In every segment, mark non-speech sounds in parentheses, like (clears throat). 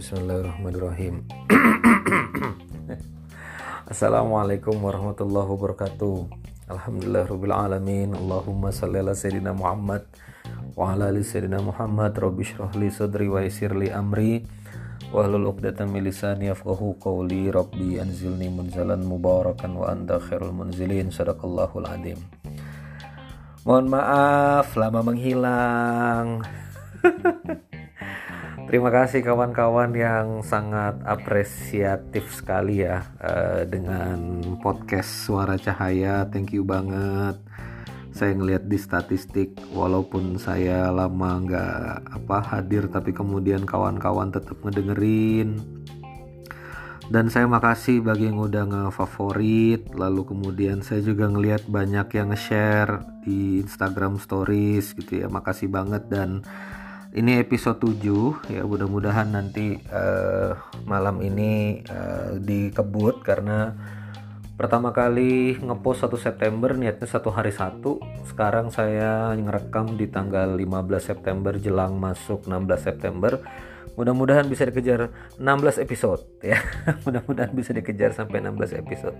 Bismillahirrahmanirrahim. (coughs) Assalamualaikum warahmatullahi wabarakatuh. Alhamdulillah Rabbil Alamin. Allahumma salli ala Sayyidina Muhammad Wa ala ali Sayyidina Muhammad. Rabbi syrahli sadri wa isirli amri. Wahlul uqdatan min lisani yafqahu qawli. Rabbi anzilni munzalan mubarakan Wa anta khairul munzilin. Sadaqallahul adim Mohon maaf lama menghilang (laughs) Terima kasih kawan-kawan yang sangat apresiatif sekali ya uh, dengan podcast Suara Cahaya. Thank you banget. Saya ngelihat di statistik walaupun saya lama nggak apa hadir tapi kemudian kawan-kawan tetap ngedengerin. Dan saya makasih bagi yang udah ngefavorit. Lalu kemudian saya juga ngelihat banyak yang nge-share di Instagram Stories gitu ya. Makasih banget. Dan ini episode 7 ya. Mudah-mudahan nanti uh, malam ini uh, dikebut. Karena pertama kali ngepost 1 September niatnya satu hari satu. Sekarang saya ngerekam di tanggal 15 September jelang masuk 16 September mudah-mudahan bisa dikejar 16 episode ya. (laughs) Mudah-mudahan bisa dikejar sampai 16 episode.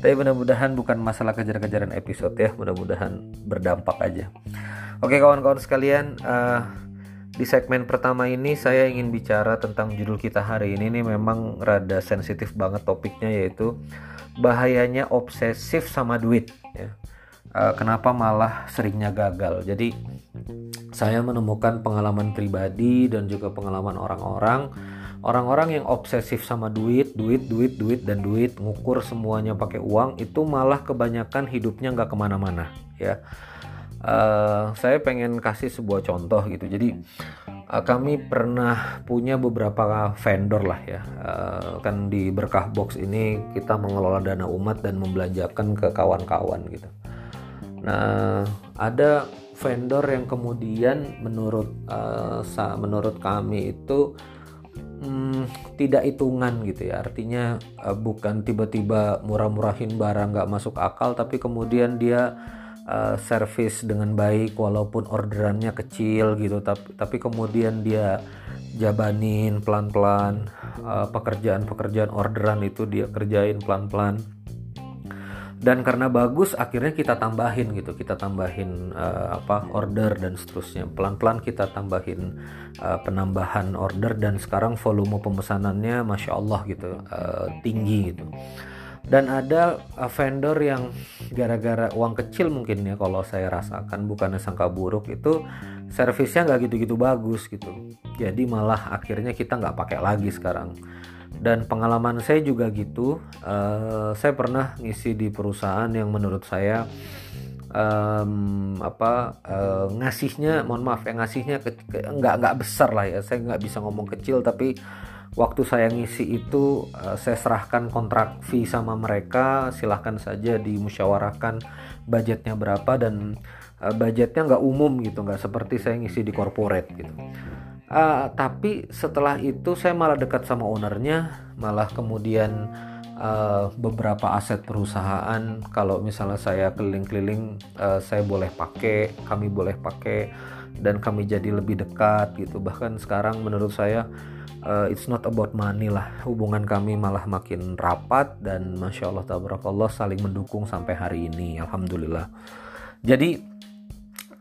Tapi mudah-mudahan bukan masalah kejar-kejaran episode ya. Mudah-mudahan berdampak aja. Oke kawan-kawan sekalian uh, di segmen pertama ini saya ingin bicara tentang judul kita hari ini. Nih memang rada sensitif banget topiknya yaitu bahayanya obsesif sama duit ya. Uh, kenapa malah seringnya gagal. Jadi saya menemukan pengalaman pribadi dan juga pengalaman orang-orang. Orang-orang yang obsesif sama duit, duit, duit, duit dan duit, ngukur semuanya pakai uang itu malah kebanyakan hidupnya nggak ke mana-mana ya. Uh, saya pengen kasih sebuah contoh gitu. Jadi uh, kami pernah punya beberapa vendor lah ya. Uh, kan di berkah box ini kita mengelola dana umat dan membelanjakan ke kawan-kawan gitu nah ada vendor yang kemudian menurut uh, menurut kami itu hmm, tidak hitungan gitu ya. Artinya uh, bukan tiba-tiba murah-murahin barang nggak masuk akal tapi kemudian dia uh, service dengan baik walaupun orderannya kecil gitu. Tapi tapi kemudian dia jabanin pelan-pelan uh, pekerjaan-pekerjaan orderan itu dia kerjain pelan-pelan dan karena bagus akhirnya kita tambahin gitu. Kita tambahin uh, apa order dan seterusnya. Pelan-pelan kita tambahin uh, penambahan order dan sekarang volume pemesanannya masya Allah gitu uh, tinggi gitu. Dan ada uh, vendor yang gara-gara uang kecil mungkin ya kalau saya rasakan bukannya sangka buruk itu servisnya nggak gitu-gitu bagus gitu. Jadi malah akhirnya kita nggak pakai lagi sekarang dan pengalaman saya juga gitu uh, saya pernah ngisi di perusahaan yang menurut saya um, apa uh, ngasihnya mohon maaf ya ngasihnya ke, nggak nggak besar lah ya. Saya nggak bisa ngomong kecil tapi waktu saya ngisi itu uh, saya serahkan kontrak fee sama mereka silahkan saja dimusyawarahkan budgetnya berapa dan budgetnya nggak umum gitu nggak seperti saya ngisi di corporate gitu uh, tapi setelah itu saya malah dekat sama ownernya. Malah kemudian uh, beberapa aset perusahaan kalau misalnya saya keliling-keliling uh, saya boleh pakai kami boleh pakai dan kami jadi lebih dekat gitu. Bahkan sekarang menurut saya uh, it's not about money lah. Hubungan kami malah makin rapat dan masya Allah tabarakallah saling mendukung sampai hari ini alhamdulillah. Jadi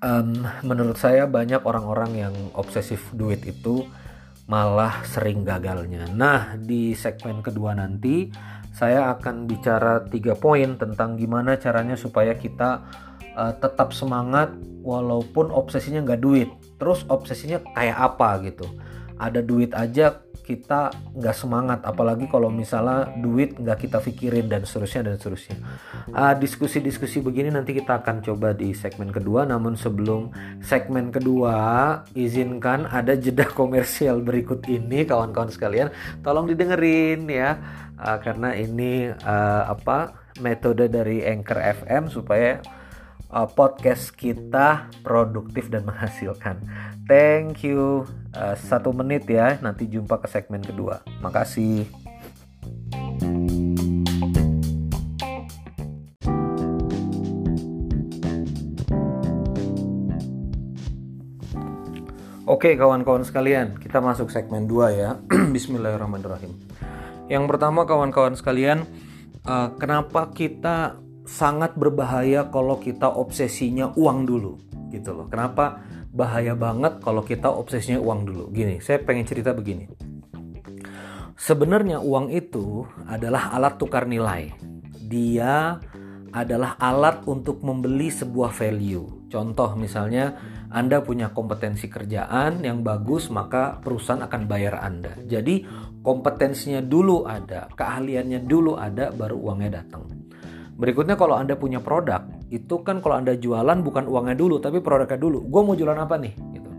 um, menurut saya banyak orang-orang yang obsesif duit itu malah sering gagalnya. Nah di segmen kedua nanti saya akan bicara tiga poin tentang gimana caranya supaya kita uh, tetap semangat walaupun obsesinya nggak duit. Terus obsesinya kayak apa gitu? Ada duit aja kita nggak semangat apalagi kalau misalnya duit nggak kita pikirin dan seterusnya dan seterusnya. Uh, diskusi-diskusi begini nanti kita akan coba di segmen kedua. Namun sebelum segmen kedua izinkan ada jeda komersial berikut ini kawan-kawan sekalian. Tolong didengerin ya. Uh, karena ini uh, apa metode dari Anchor FM supaya uh, podcast kita produktif dan menghasilkan. Thank you. Uh, satu menit ya, nanti jumpa ke segmen kedua. Makasih. Oke kawan-kawan sekalian, kita masuk segmen dua ya. (clears throat) Bismillahirrahmanirrahim. Yang pertama kawan-kawan sekalian, uh, kenapa kita sangat berbahaya kalau kita obsesinya uang dulu gitu loh. Kenapa bahaya banget kalau kita obsesinya uang dulu? Gini, saya pengen cerita begini. Sebenarnya uang itu adalah alat tukar nilai. Dia adalah alat untuk membeli sebuah value. Contoh misalnya anda punya kompetensi kerjaan yang bagus, maka perusahaan akan bayar Anda. Jadi, kompetensinya dulu ada, keahliannya dulu ada, baru uangnya datang. Berikutnya kalau Anda punya produk, itu kan kalau Anda jualan bukan uangnya dulu, tapi produknya dulu. Gue mau jualan apa nih? Gitu.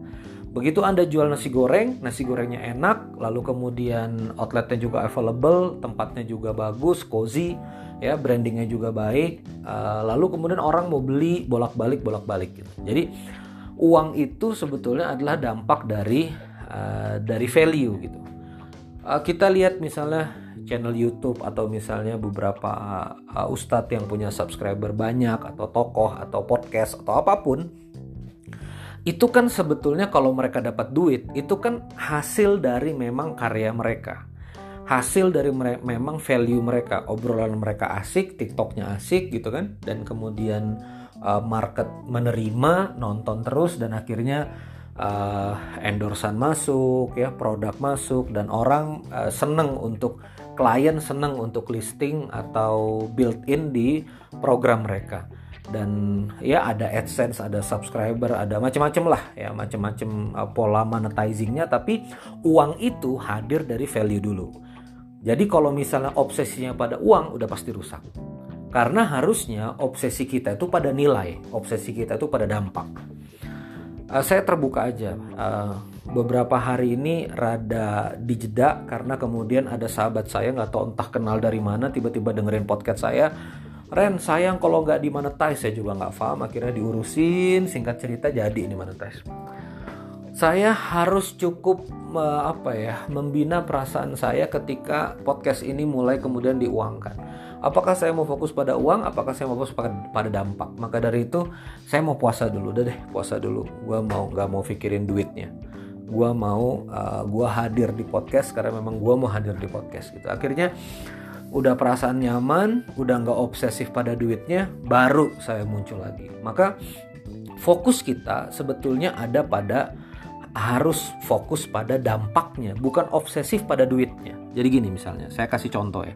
Begitu Anda jual nasi goreng, nasi gorengnya enak, lalu kemudian outletnya juga available, tempatnya juga bagus, cozy, ya brandingnya juga baik, uh, lalu kemudian orang mau beli bolak-balik bolak-balik gitu. Jadi uang itu sebetulnya adalah dampak dari uh, dari value gitu. Uh, kita lihat misalnya channel YouTube atau misalnya beberapa uh, ustadz yang punya subscriber banyak atau tokoh atau podcast atau apa pun itu kan sebetulnya kalau mereka dapat duit itu kan hasil dari memang karya mereka. Hasil dari mere memang value mereka obrolan mereka asik tiktoknya asik gitu kan dan kemudian uh, market menerima nonton terus dan akhirnya uh, endorsan masuk ya produk masuk dan orang uh, seneng untuk klien seneng untuk listing atau built in di program mereka dan ya ada AdSense, ada subscriber, ada macam-macam lah ya macam-macam uh, pola monetizingnya tapi uang itu hadir dari value dulu. Jadi kalau misalnya obsesinya pada uang udah pasti rusak. Karena harusnya obsesi kita itu pada nilai, obsesi kita itu pada dampak. Uh, saya terbuka aja. Uh, beberapa hari ini rada dijeda karena kemudian ada sahabat saya nggak tahu entah kenal dari mana tiba-tiba dengerin podcast saya. Ren sayang kalau nggak dimonetize saya juga nggak paham akhirnya diurusin singkat cerita jadi ini monetize saya harus cukup uh, apa ya membina perasaan saya ketika podcast ini mulai kemudian diuangkan apakah saya mau fokus pada uang? Apakah saya mau fokus pada, dampak? Maka dari itu saya mau puasa dulu. Udah deh puasa dulu. Gue mau nggak mau pikirin duitnya. Gue mau uh, gue hadir di podcast karena memang gue mau hadir di podcast gitu. Akhirnya udah perasaan nyaman udah nggak obsesif pada duitnya baru saya muncul lagi. Maka fokus kita sebetulnya ada pada harus fokus pada dampaknya bukan obsesif pada duitnya. Jadi gini misalnya saya kasih contoh ya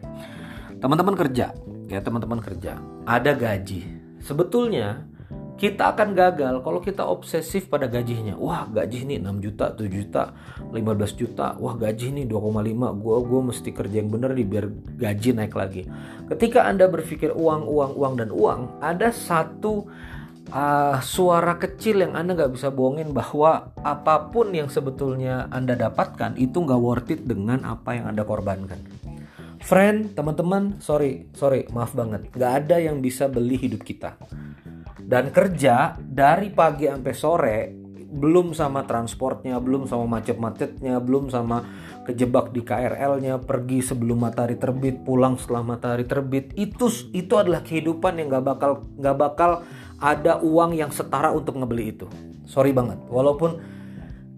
Teman-teman kerja, ya teman-teman kerja, ada gaji. Sebetulnya kita akan gagal kalau kita obsesif pada gajinya. Wah, gaji ini 6 juta, 7 juta, 15 juta. Wah, gaji ini 2,5. Gua gua mesti kerja yang bener nih biar gaji naik lagi. Ketika Anda berpikir uang, uang, uang dan uang, ada satu uh, suara kecil yang Anda nggak bisa bohongin bahwa apa pun yang sebetulnya Anda dapatkan itu nggak worth it dengan apa yang Anda korbankan. Friend, teman-teman, sorry, sorry, maaf banget. Gak ada yang bisa beli hidup kita. Dan kerja dari pagi sampai sore, belum sama transportnya, belum sama macet-macetnya, belum sama kejebak di KRL-nya, pergi sebelum matahari terbit, pulang setelah matahari terbit. Itu itu adalah kehidupan yang gak bakal gak bakal ada uang yang setara untuk ngebeli itu. Sorry banget. Walaupun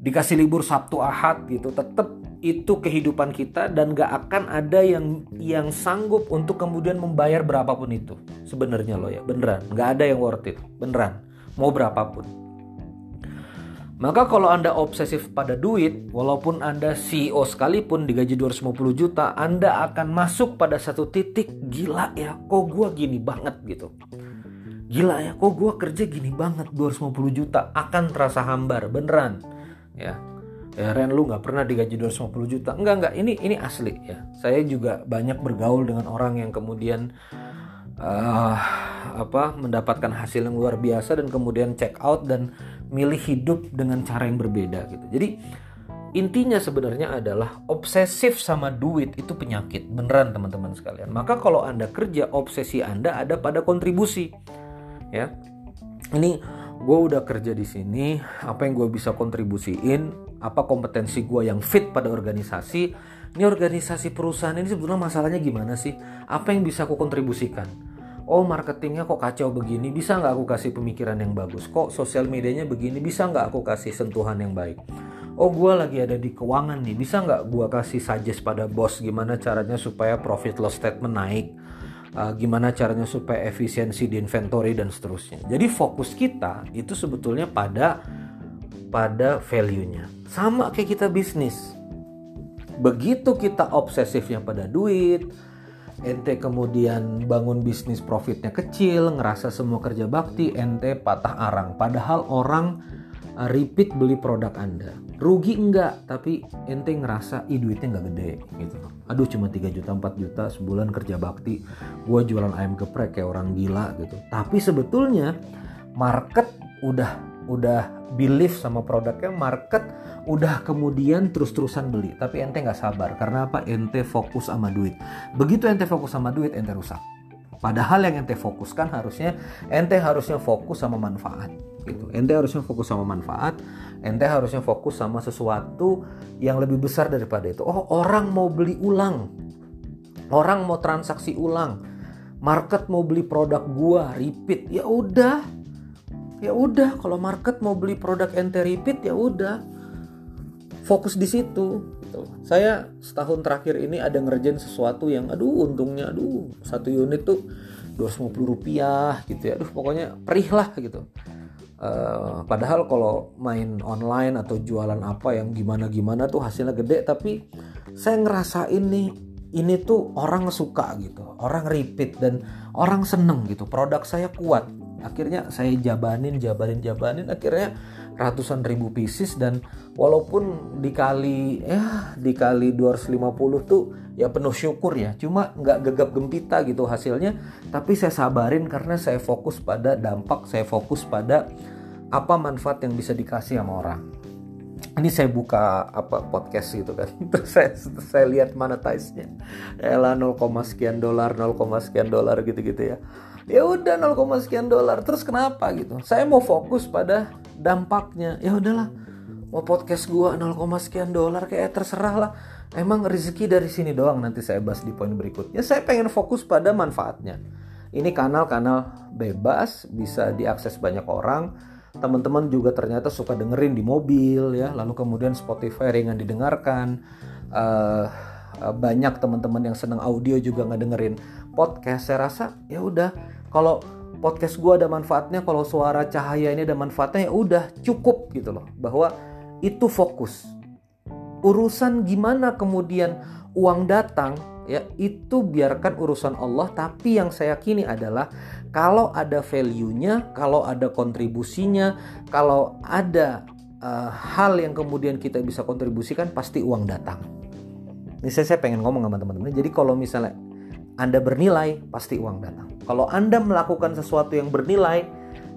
dikasih libur Sabtu Ahad gitu, tetap itu kehidupan kita dan gak akan ada yang yang sanggup untuk kemudian membayar berapapun itu. Sebenarnya loh ya beneran. Gak ada yang worth it beneran. Mau berapapun. Maka kalau anda obsesif pada duit walaupun anda CEO sekalipun digaji 250 juta anda akan masuk pada satu titik gila ya kok gue gini banget gitu. Gila ya kok gue kerja gini banget 250 juta akan terasa hambar beneran. Ya ya Ren lu nggak pernah digaji 250 juta. Enggak enggak ini ini asli ya. Saya juga banyak bergaul dengan orang yang kemudian uh, apa mendapatkan hasil yang luar biasa dan kemudian check out dan milih hidup dengan cara yang berbeda gitu. Jadi intinya sebenarnya adalah obsesif sama duit itu penyakit. Beneran teman-teman sekalian. Maka kalau anda kerja obsesi anda ada pada kontribusi ya. Ini gue udah kerja di sini apa yang gue bisa kontribusiin apa kompetensi gue yang fit pada organisasi? Ini organisasi perusahaan ini sebetulnya masalahnya gimana sih? Apa yang bisa aku kontribusikan? Oh marketingnya kok kacau begini? Bisa nggak aku kasih pemikiran yang bagus? Kok sosial medianya begini? Bisa nggak aku kasih sentuhan yang baik? Oh gue lagi ada di keuangan nih. Bisa nggak gue kasih suggest pada bos gimana caranya supaya profit loss statement naik? Uh, gimana caranya supaya efisiensi di inventory dan seterusnya? Jadi fokus kita itu sebetulnya pada pada value-nya. Sama kayak kita bisnis. Begitu kita obsesifnya pada duit ente kemudian bangun bisnis profitnya kecil ngerasa semua kerja bakti ente patah arang. Padahal orang uh, repeat beli produk anda. Rugi enggak tapi ente ngerasa ih duitnya nggak gede gitu. Aduh cuma 3 juta 4 juta sebulan kerja bakti. Gua jualan ayam geprek kayak orang gila gitu. Tapi sebetulnya market udah udah belief sama produknya market udah kemudian terus-terusan beli. Tapi ente nggak sabar karena apa? Ente fokus sama duit. Begitu ente fokus sama duit ente rusak. Padahal yang ente fokuskan harusnya ente harusnya fokus sama manfaat gitu. Ente harusnya fokus sama manfaat ente harusnya fokus sama sesuatu yang lebih besar daripada itu. Oh orang mau beli ulang. Orang mau transaksi ulang. Market mau beli produk gua repeat. Ya udah ya udah kalau market mau beli produk ente repeat ya udah. Fokus di situ gitu. saya setahun terakhir ini ada ngerjain sesuatu yang aduh untungnya aduh satu unit tuh 250 rupiah gitu ya. Aduh pokoknya perih lah gitu. Uh, padahal kalau main online atau jualan apa yang gimana gimana tuh hasilnya gede tapi saya ngerasain nih ini tuh orang suka gitu. Orang repeat dan orang seneng gitu. Produk saya kuat akhirnya saya jabanin jabanin jabanin. Akhirnya ratusan ribu pieces dan walaupun dikali ya dikali 250 tuh ya penuh syukur ya. Cuma nggak gegap gempita gitu hasilnya. Tapi saya sabarin karena saya fokus pada dampak saya fokus pada apa manfaat yang bisa dikasih sama orang. Ini saya buka apa podcast gitu kan. (laughs) Terus saya saya lihat monetize-nya. Ella 0, sekian dolar 0, sekian dolar gitu-gitu ya ya udah 0, sekian dolar. Terus kenapa gitu? Saya mau fokus pada dampaknya. Ya udahlah mau podcast gua 0, sekian dolar kayak terserah lah. Emang rezeki dari sini doang nanti saya bahas di poin berikutnya. Saya pengen fokus pada manfaatnya. Ini kanal-kanal bebas bisa diakses banyak orang. Teman-teman juga ternyata suka dengerin di mobil ya. Lalu kemudian Spotify ringan didengarkan. Uh, banyak teman-teman yang senang audio juga nggak dengerin podcast. Saya rasa ya udah kalau podcast gue ada manfaatnya kalau suara cahaya ini ada manfaatnya ya udah cukup gitu loh. Bahwa itu fokus. Urusan gimana kemudian uang datang ya itu biarkan urusan Allah tapi yang saya yakini adalah kalau ada value-nya kalau ada kontribusinya kalau ada uh, hal yang kemudian kita bisa kontribusikan pasti uang datang. Ini saya, saya pengen ngomong sama teman-teman. Jadi kalau misalnya anda bernilai, pasti uang datang. Kalau Anda melakukan sesuatu yang bernilai,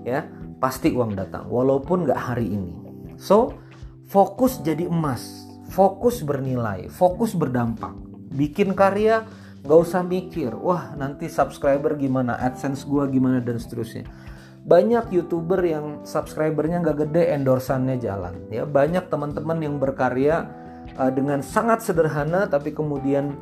ya pasti uang datang. Walaupun nggak hari ini. So, fokus jadi emas. Fokus bernilai. Fokus berdampak. Bikin karya, nggak usah mikir. Wah, nanti subscriber gimana, AdSense gua gimana, dan seterusnya. Banyak youtuber yang subscribernya nggak gede, endorsannya jalan. Ya, banyak teman-teman yang berkarya uh, dengan sangat sederhana, tapi kemudian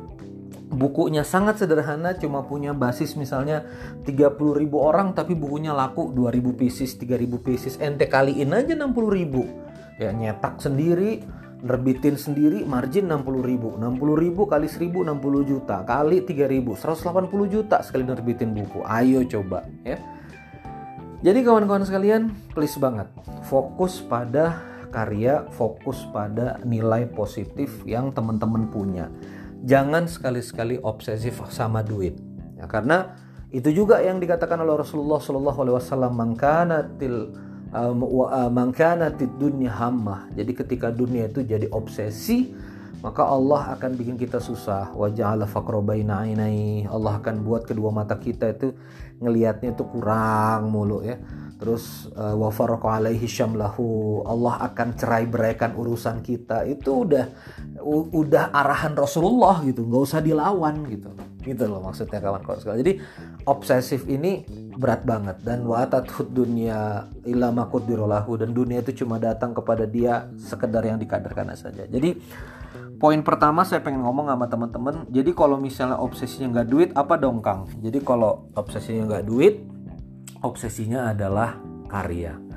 bukunya sangat sederhana cuma punya basis misalnya 30 ribu orang tapi bukunya laku 2000 pieces 3000 pieces. Ente kaliin aja 60 ribu. Ya nyetak sendiri nerbitin sendiri margin 60 ribu. 60 ribu kali 1000 60 juta. Kali 3000 180 juta sekali nerbitin buku. Ayo coba ya. Jadi kawan-kawan sekalian please banget fokus pada karya fokus pada nilai positif yang teman-teman punya jangan sekali-sekali obsesif sama duit. Ya, karena itu juga yang dikatakan oleh Rasulullah Shallallahu Alaihi Wasallam mangkanatil um, uh, mangkanatid dunya hammah. Jadi ketika dunia itu jadi obsesi maka Allah akan bikin kita susah. Ainai Allah akan buat kedua mata kita itu ngelihatnya itu kurang mulu ya terus uh, wa alaihi syamlahu Allah akan cerai beraikan urusan kita. Itu udah udah arahan Rasulullah gitu. Nggak usah dilawan gitu. Gitu loh maksudnya kawan-kawan sekali. Jadi obsesif ini berat banget. Dan watatud dunia illa makudirolahu dan dunia itu cuma datang kepada dia sekedar yang dikadarkan saja. Jadi poin pertama saya pengen ngomong sama teman-teman. Jadi kalau misalnya obsesinya nggak duit apa dong kang? Jadi kalau obsesinya nggak duit obsesinya adalah karya.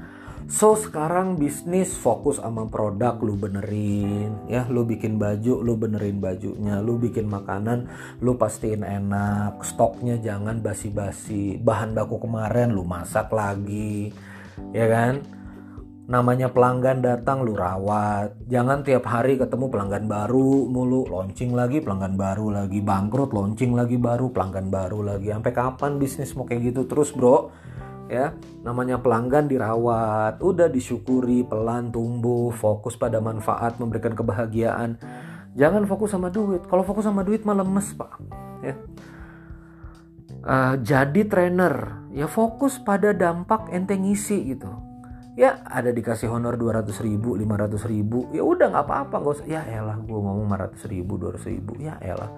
So sekarang bisnis fokus sama produk lu benerin ya. Lu bikin baju lu benerin bajunya. Lu bikin makanan lu pastiin enak. Stoknya jangan basi-basi. Bahan baku kemarin lu masak lagi ya kan? Namanya pelanggan datang lu rawat. Jangan tiap hari ketemu pelanggan baru mulu. Launching lagi pelanggan baru lagi. Bangkrut launching lagi baru pelanggan baru lagi. Sampai kapan bisnis mau kayak gitu terus bro ya. Namanya pelanggan dirawat. Udah disyukuri pelan tumbuh fokus pada manfaat memberikan kebahagiaan. Jangan fokus sama duit. Kalau fokus sama duit malah lemes pak. Ya. Uh, jadi trainer. Ya fokus pada dampak ente ngisi gitu. Ya ada dikasih honor 200 ribu 500 ribu. Ya udah nggak apa-apa nggak ya elah gue ngomong 500 ribu 200 ribu. Ya elah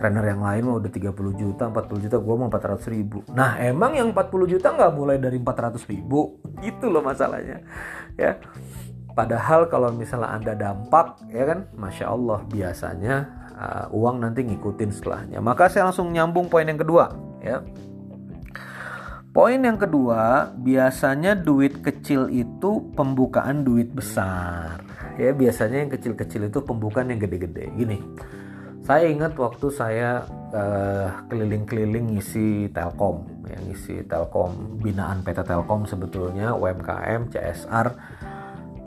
trainer yang lain mah udah 30 juta 40 juta gue mau 400 ribu. Nah emang yang 40 juta nggak mulai dari 400 ribu? (laughs) Itu loh masalahnya ya. Padahal kalau misalnya anda dampak ya kan? Masya Allah biasanya uh, uang nanti ngikutin setelahnya. Maka saya langsung nyambung poin yang kedua ya. Poin yang kedua, biasanya duit kecil itu pembukaan duit besar. Ya, biasanya yang kecil-kecil itu pembukaan yang gede-gede. Gini, saya ingat waktu saya uh, keliling-keliling ngisi Telkom, ya, ngisi Telkom binaan PT Telkom sebetulnya UMKM CSR.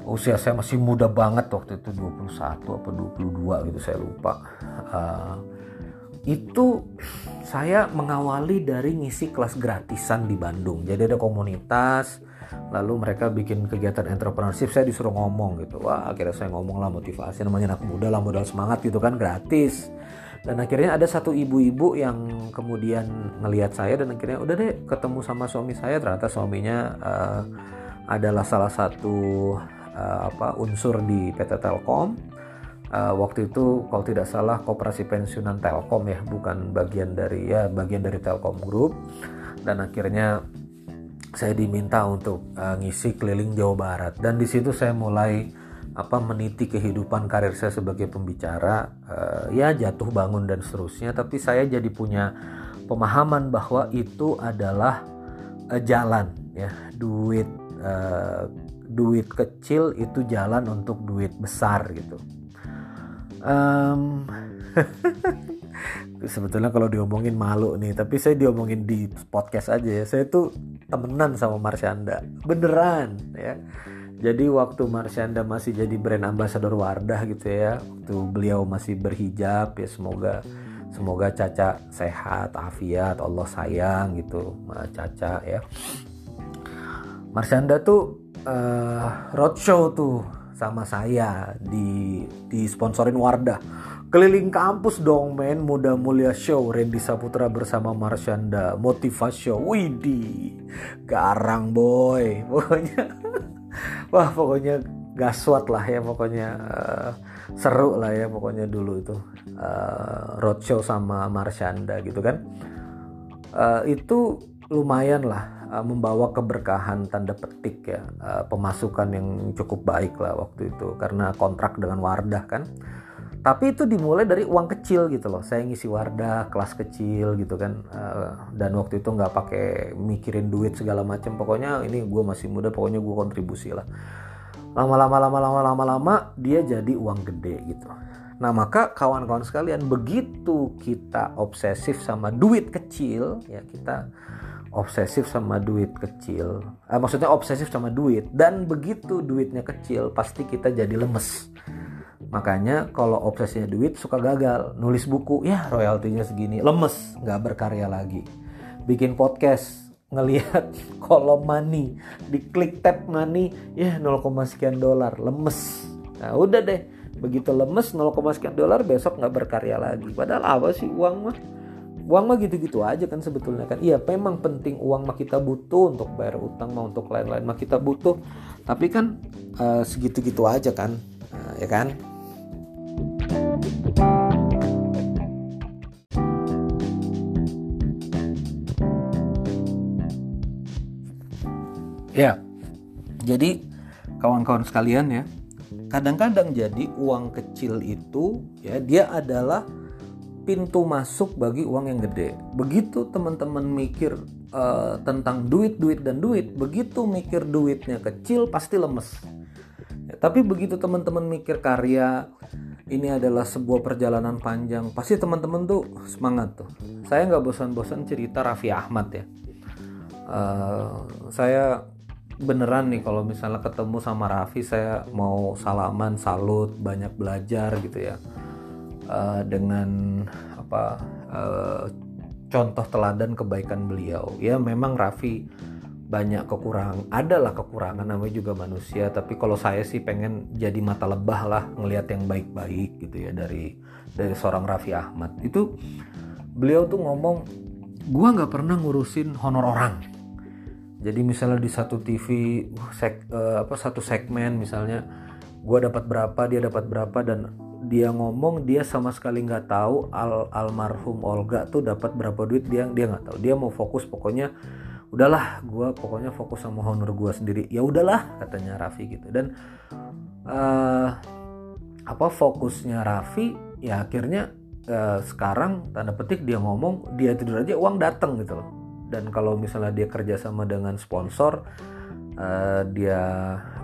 Usia saya masih muda banget waktu itu 21 apa 22 gitu saya lupa. Uh, itu saya mengawali dari ngisi kelas gratisan di Bandung. Jadi ada komunitas, lalu mereka bikin kegiatan entrepreneurship saya disuruh ngomong gitu. Wah akhirnya saya ngomong lah motivasi namanya anak muda lah modal semangat gitu kan gratis. Dan akhirnya ada satu ibu-ibu yang kemudian ngelihat saya dan akhirnya udah deh ketemu sama suami saya. Ternyata suaminya uh, adalah salah satu uh, apa unsur di PT Telkom. Uh, waktu itu kalau tidak salah koperasi pensiunan Telkom ya bukan bagian dari ya bagian dari Telkom Group. Dan akhirnya saya diminta untuk uh, ngisi keliling Jawa Barat. Dan di situ saya mulai apa meniti kehidupan karir saya sebagai pembicara. Uh, ya jatuh bangun dan seterusnya. Tapi saya jadi punya pemahaman bahwa itu adalah uh, jalan ya. Duit uh, duit kecil itu jalan untuk duit besar gitu. Um, (laughs) sebetulnya kalau diomongin malu nih tapi saya diomongin di podcast aja ya. Saya tuh temenan sama Marsyanda. Beneran ya. Jadi waktu Marsyanda masih jadi brand ambassador Wardah gitu ya waktu beliau masih berhijab ya semoga semoga Caca sehat afiat Allah sayang gitu Caca ya. Marsyanda tuh uh, roadshow tuh sama saya di di sponsorin Wardah Keliling kampus dong men, Muda Mulia Show, Randy Saputra bersama Marsyanda, Motivasi Show, Widi, Garang boy, (laughs) pokoknya, wah pokoknya gaswat lah ya, pokoknya uh, seru lah ya, pokoknya dulu itu uh, roadshow sama Marsyanda gitu kan, uh, itu lumayan lah uh, membawa keberkahan tanda petik ya, uh, pemasukan yang cukup baik lah waktu itu. Karena kontrak dengan Wardah kan tapi itu dimulai dari uang kecil gitu loh. Saya ngisi wardah kelas kecil gitu kan. Uh, dan waktu itu nggak pakai mikirin duit segala macam. Pokoknya ini gue masih muda pokoknya gue kontribusi lah. Lama-lama lama-lama lama-lama dia jadi uang gede gitu. Nah maka kawan-kawan sekalian begitu kita obsesif sama duit kecil ya kita obsesif sama duit kecil eh, maksudnya obsesif sama duit dan begitu duitnya kecil pasti kita jadi lemes Makanya kalau obsesinya duit suka gagal. Nulis buku ya royaltinya segini, lemes, nggak berkarya lagi. Bikin podcast, ngelihat (laughs) kolom money, diklik tab money, ya 0, sekian dolar, lemes. Nah udah deh, begitu lemes 0, sekian dolar besok nggak berkarya lagi. Padahal apa sih uang mah? Uang mah gitu-gitu aja kan sebetulnya kan. Iya memang penting uang mah kita butuh untuk bayar utang mah untuk lain-lain mah kita butuh. Tapi kan uh, segitu-gitu aja kan, uh, ya kan? Ya, jadi kawan-kawan sekalian ya, kadang-kadang jadi uang kecil itu ya dia adalah pintu masuk bagi uang yang gede. Begitu teman-teman mikir uh, tentang duit, duit dan duit, begitu mikir duitnya kecil pasti lemes. Ya, tapi begitu teman-teman mikir karya ini adalah sebuah perjalanan panjang, pasti teman-teman tuh semangat tuh. Saya nggak bosan-bosan cerita Raffi Ahmad ya. Uh, saya beneran nih kalau misalnya ketemu sama Raffi saya mau salaman, salut, banyak belajar gitu ya. Uh, dengan apa uh, contoh teladan kebaikan beliau. Ya memang Raffi banyak kekurangan adalah kekurangan namanya juga manusia. Tapi kalau saya sih pengen jadi mata lebah lah ngelihat yang baik-baik gitu ya dari dari seorang Raffi Ahmad. Itu beliau tuh ngomong gua nggak pernah ngurusin honor orang jadi misalnya di satu TV sek, uh, apa satu segmen misalnya gua dapat berapa dia dapat berapa dan dia ngomong dia sama sekali nggak tahu al almarhum Olga tuh dapat berapa duit dia dia nggak tahu. Dia mau fokus pokoknya udahlah gue pokoknya fokus sama honor gue sendiri. Ya udahlah katanya Raffi gitu. Dan uh, apa fokusnya Raffi ya akhirnya uh, sekarang tanda petik dia ngomong dia tidur aja uang datang gitu loh dan kalau misalnya dia kerja sama dengan sponsor uh, dia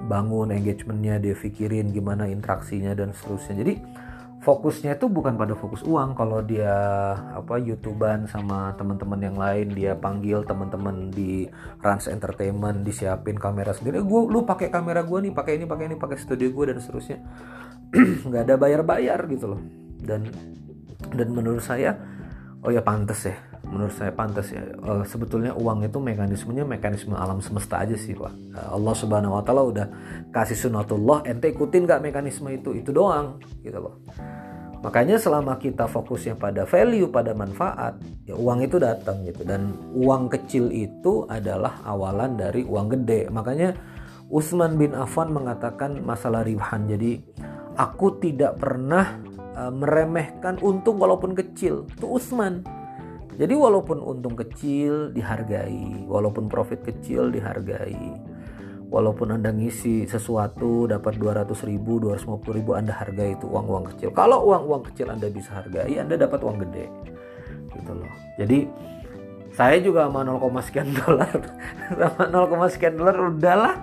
bangun engagementnya dia pikirin gimana interaksinya dan seterusnya. Jadi fokusnya itu bukan pada fokus uang. Kalau dia apa youtuban sama teman-teman yang lain dia panggil teman-teman di Rans Entertainment disiapin kamera sendiri. Gue lu pakai kamera gue nih pakai ini pakai ini pakai studio gue dan seterusnya. (clears throat) Nggak ada bayar-bayar gitu loh. Dan dan menurut saya oh ya pantas ya menurut saya pantas ya. Uh, sebetulnya uang itu mekanismenya mekanisme alam semesta aja sih pak. Uh, Allah subhanahu wa taala udah kasih sunatullah ente ikutin gak mekanisme itu? Itu doang gitu loh. Makanya selama kita fokusnya pada value pada manfaat ya uang itu datang gitu. Dan uang kecil itu adalah awalan dari uang gede. Makanya Utsman bin Affan mengatakan masalah ribahan jadi aku tidak pernah uh, meremehkan untung walaupun kecil. Itu Utsman jadi walaupun untung kecil dihargai, walaupun profit kecil dihargai. Walaupun Anda ngisi sesuatu dapat 200 ribu, 250 ribu Anda hargai itu uang-uang kecil. Kalau uang-uang kecil Anda bisa hargai, Anda dapat uang gede. Gitu loh. Jadi saya juga sama 0, sekian dolar (laughs) sama 0, sekian dolar udahlah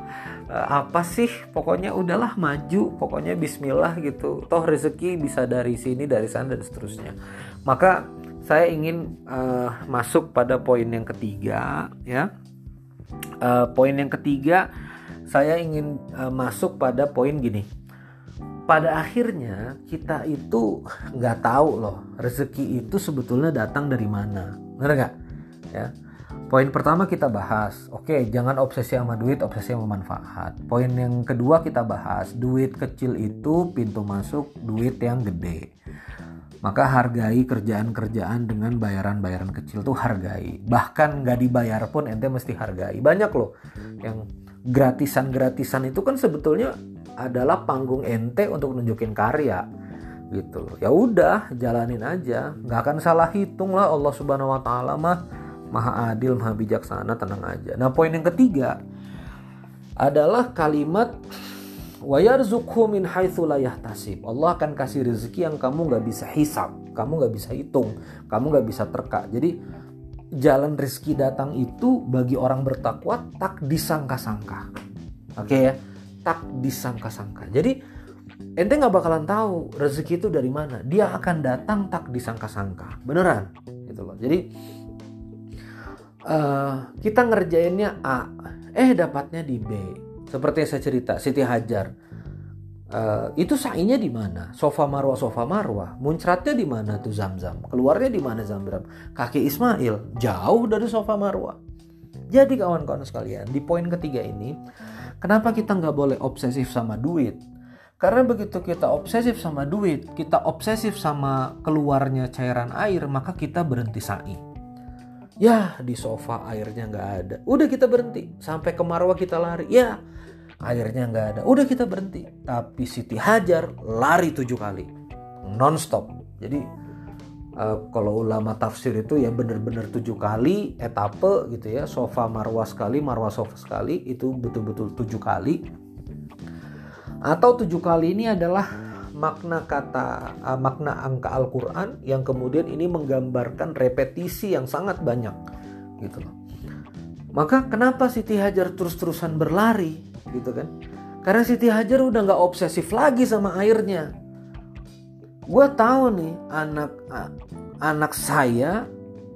eh, apa sih pokoknya udahlah maju pokoknya Bismillah gitu toh rezeki bisa dari sini dari sana dan seterusnya maka saya ingin uh, masuk pada poin yang ketiga ya. Uh, poin yang ketiga saya ingin uh, masuk pada poin gini. Pada akhirnya kita itu nggak tahu loh rezeki itu sebetulnya datang dari mana. Benar nggak? Ya. Poin pertama kita bahas, oke okay, jangan obsesi sama duit, obsesi sama manfaat. Poin yang kedua kita bahas, duit kecil itu pintu masuk duit yang gede maka hargai kerjaan-kerjaan dengan bayaran-bayaran kecil tuh hargai. Bahkan nggak dibayar pun ente mesti hargai. Banyak loh yang gratisan-gratisan itu kan sebetulnya adalah panggung ente untuk nunjukin karya gitu ya udah jalanin aja. Nggak akan salah hitung lah. Allah subhanahu wa taala mah maha adil maha bijaksana tenang aja. Nah poin yang ketiga adalah kalimat wa min haitsu la. Allah akan kasih rezeki yang kamu nggak bisa hisap, kamu nggak bisa hitung, kamu nggak bisa terka. Jadi jalan rezeki datang itu bagi orang bertakwa tak disangka-sangka. Oke okay, ya, tak disangka-sangka. Jadi ente nggak bakalan tahu rezeki itu dari mana. Dia akan datang tak disangka-sangka. Beneran, gitu loh. Jadi uh, kita ngerjainnya A, eh dapatnya di B seperti yang saya cerita, Siti Hajar. Uh, itu sa'inya di mana? Sofa marwah, sofa marwah. Muncratnya di mana tuh zam-zam? Keluarnya di mana zam-zam? Kaki Ismail jauh dari sofa marwah. Jadi kawan-kawan sekalian, di poin ketiga ini, kenapa kita nggak boleh obsesif sama duit? Karena begitu kita obsesif sama duit, kita obsesif sama keluarnya cairan air, maka kita berhenti sa'i. Ya di sofa airnya nggak ada. Udah kita berhenti. Sampai ke marwah kita lari. Ya airnya nggak ada. Udah kita berhenti. Tapi Siti Hajar lari tujuh kali. Nonstop. Jadi uh, kalau ulama tafsir itu ya bener-bener tujuh kali etape gitu ya. Sofa marwah sekali marwah sofa sekali. Itu betul-betul tujuh kali. Atau tujuh kali ini adalah makna kata uh, makna angka Al-Qur'an yang kemudian ini menggambarkan repetisi yang sangat banyak gitu loh. Maka kenapa Siti Hajar terus-terusan berlari gitu kan? Karena Siti Hajar udah nggak obsesif lagi sama airnya. Gue tahu nih anak anak saya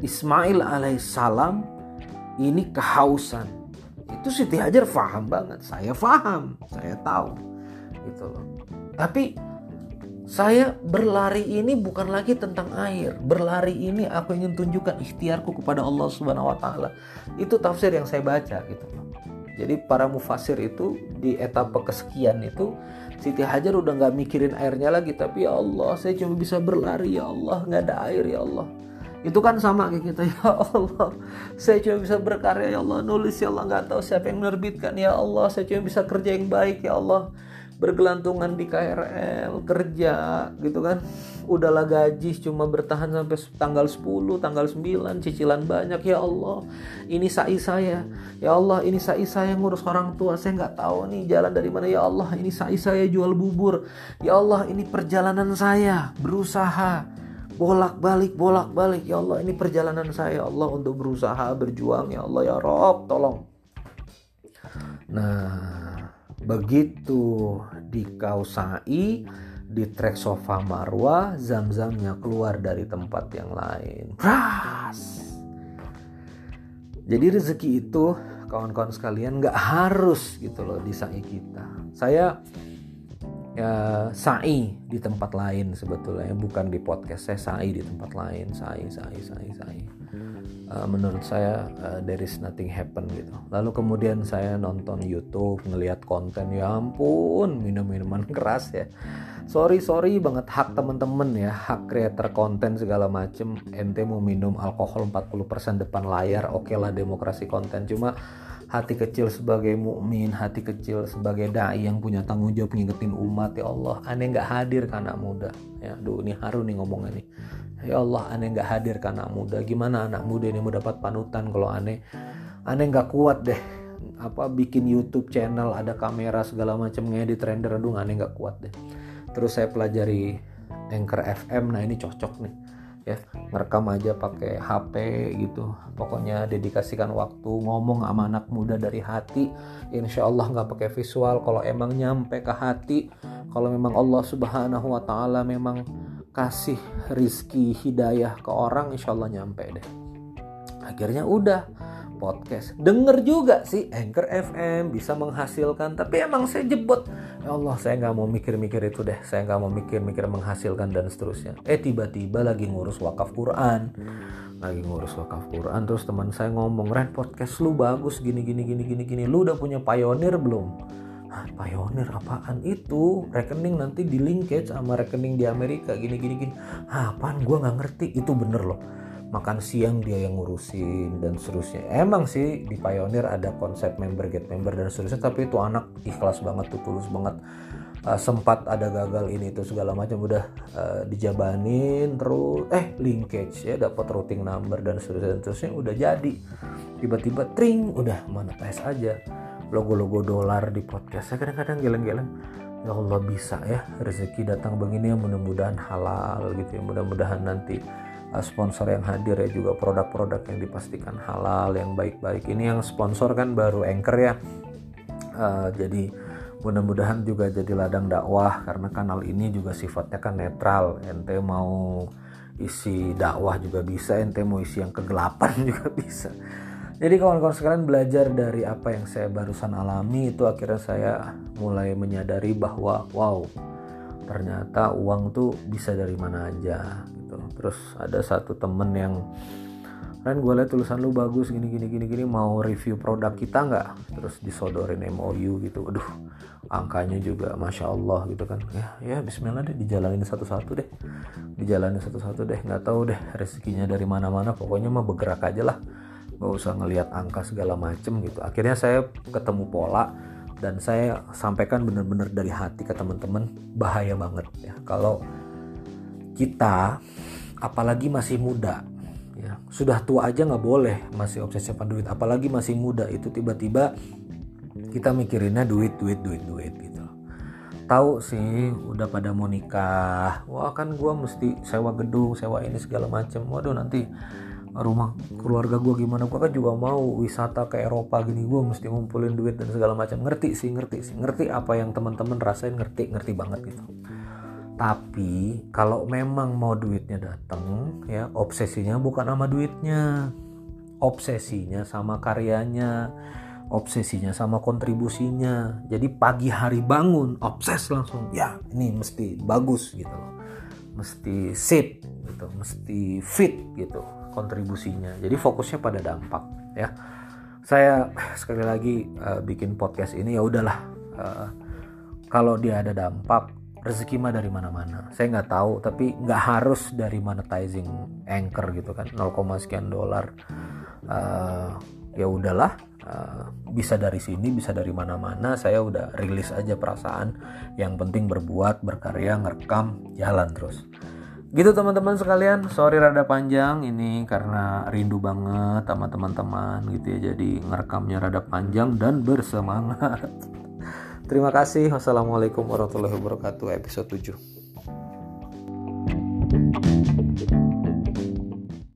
Ismail alaihissalam ini kehausan. Itu Siti Hajar paham banget. Saya paham, saya tahu gitu loh. Tapi saya berlari ini bukan lagi tentang air. Berlari ini aku ingin tunjukkan ikhtiarku kepada Allah Subhanahu wa taala. Itu tafsir yang saya baca gitu. Jadi para mufasir itu di etapa kesekian itu Siti Hajar udah nggak mikirin airnya lagi tapi ya Allah saya cuma bisa berlari ya Allah nggak ada air ya Allah itu kan sama kayak kita (laughs) ya Allah saya cuma bisa berkarya ya Allah nulis ya Allah nggak tahu siapa yang menerbitkan ya Allah saya cuma bisa kerja yang baik ya Allah bergelantungan di KRL kerja gitu kan. Udahlah gaji cuma bertahan sampai tanggal 10 tanggal 9 cicilan banyak. Ya Allah ini sai saya. Ya Allah ini sai saya ngurus orang tua. Saya nggak tahu nih jalan dari mana. Ya Allah ini sai saya jual bubur. Ya Allah ini perjalanan saya. Berusaha. Bolak-balik bolak-balik. Ya Allah ini perjalanan saya. Ya Allah untuk berusaha berjuang. Ya Allah ya Rob tolong. Nah Begitu dikausai di trek sofa marwah, zam-zamnya keluar dari tempat yang lain. Pras! Jadi rezeki itu kawan-kawan sekalian nggak harus gitu loh di sa'i kita. Saya ya sa'i di tempat lain sebetulnya bukan di podcast saya sa'i di tempat lain sa'i sa'i sa'i sa'i uh, menurut saya uh, there is nothing happen gitu. Lalu kemudian saya nonton YouTube ngelihat konten ya ampun minum minuman (laughs) keras ya. Sorry sorry banget hak temen-temen ya hak creator konten segala macem. Ente mau minum alkohol 40% depan layar oke okay lah demokrasi konten. Cuma hati kecil sebagai mukmin, hati kecil sebagai dai yang punya tanggung jawab ngingetin umat ya Allah, aneh nggak hadir ke anak muda. Ya, duh ini haru nih ngomongnya nih. Ya Allah, aneh nggak hadir ke anak muda. Gimana anak muda ini mau dapat panutan kalau aneh, aneh nggak kuat deh. Apa bikin YouTube channel ada kamera segala macam ngedit render, aduh aneh nggak kuat deh. Terus saya pelajari Anchor FM, nah ini cocok nih ya ngerekam aja pakai HP gitu. Pokoknya dedikasikan waktu ngomong sama anak muda dari hati. Insya Allah nggak pakai visual kalau emang nyampe ke hati kalau memang Allah subhanahu wa ta'ala memang kasih rizki hidayah ke orang insya Allah nyampe deh. Akhirnya udah podcast. Denger juga sih Anchor FM bisa menghasilkan. Tapi emang saya jebot. Ya Allah saya nggak mau mikir-mikir itu deh. Saya nggak mau mikir-mikir menghasilkan dan seterusnya. Eh tiba-tiba lagi ngurus wakaf Quran. Lagi ngurus wakaf Quran terus teman saya ngomong Ren podcast lu bagus. Gini gini gini gini gini. Lu udah punya pioneer belum? Hah, pioneer apaan itu? Rekening nanti di linkage sama rekening di Amerika. Gini gini gini. Hah, apaan? Gue nggak ngerti. Itu bener loh makan siang dia yang ngurusin dan seterusnya. Emang sih di Pioneer ada konsep member get member dan seterusnya tapi itu anak ikhlas banget tuh tulus banget. Uh, sempat ada gagal ini itu segala macam. Udah uh, dijabanin terus eh linkage ya dapat routing number dan seterusnya dan seterusnya udah jadi. Tiba-tiba tring udah monetize aja. Logo-logo dolar di podcast. Saya kadang-kadang geleng-geleng ya Allah bisa ya rezeki datang begini yang mudah-mudahan halal gitu ya. Mudah-mudahan nanti sponsor yang hadir ya juga produk-produk yang dipastikan halal yang baik-baik. Ini yang sponsor kan baru anchor ya. Uh, jadi mudah-mudahan juga jadi ladang dakwah karena kanal ini juga sifatnya kan netral. Ente mau isi dakwah juga bisa ente mau isi yang kegelapan (laughs) juga bisa. Jadi kawan-kawan sekalian belajar dari apa yang saya barusan alami itu akhirnya saya mulai menyadari bahwa wow ternyata uang tuh bisa dari mana aja gitu. Terus ada satu temen yang kan gue liat tulisan lu bagus gini gini gini gini mau review produk kita nggak? Terus disodorin MOU gitu. Aduh angkanya juga masya Allah gitu kan. Ya ya Bismillah deh dijalanin satu-satu deh. Dijalanin satu-satu deh nggak tahu deh rezekinya dari mana-mana. Pokoknya mah bergerak aja lah. Nggak usah ngelihat angka segala macem gitu. Akhirnya saya ketemu pola dan saya sampaikan bener-bener dari hati ke teman-teman bahaya banget ya. Kalau kita apalagi masih muda ya. Sudah tua aja nggak boleh masih obsesi pada duit apalagi masih muda itu tiba-tiba kita mikirinnya duit duit duit duit gitu. Tahu sih udah pada mau nikah wah kan gue mesti sewa gedung sewa ini segala macem. Waduh nanti rumah keluarga gue gimana? Gue kan juga mau wisata ke Eropa gini gue mesti ngumpulin duit dan segala macam ngerti sih ngerti sih ngerti apa yang teman-teman rasain ngerti ngerti banget gitu tapi kalau memang mau duitnya datang ya obsesinya bukan sama duitnya. Obsesinya sama karyanya. Obsesinya sama kontribusinya. Jadi pagi hari bangun obses langsung ya ini mesti bagus gitu loh. Mesti sip gitu. Mesti fit gitu kontribusinya. Jadi fokusnya pada dampak ya. Saya sekali lagi uh, bikin podcast ini ya udahlah. Uh, kalau dia ada dampak rezeki mah dari mana-mana. Saya nggak tahu tapi nggak harus dari monetizing anchor gitu kan 0, sekian dolar. Uh, ya udahlah uh, bisa dari sini bisa dari mana-mana. Saya udah rilis aja perasaan. Yang penting berbuat berkarya ngerekam jalan terus. Gitu teman-teman sekalian. Sorry rada panjang ini karena rindu banget sama teman-teman gitu ya. Jadi ngerekamnya rada panjang dan bersemangat (laughs) terima kasih. Wassalamualaikum warahmatullahi wabarakatuh. Episode 7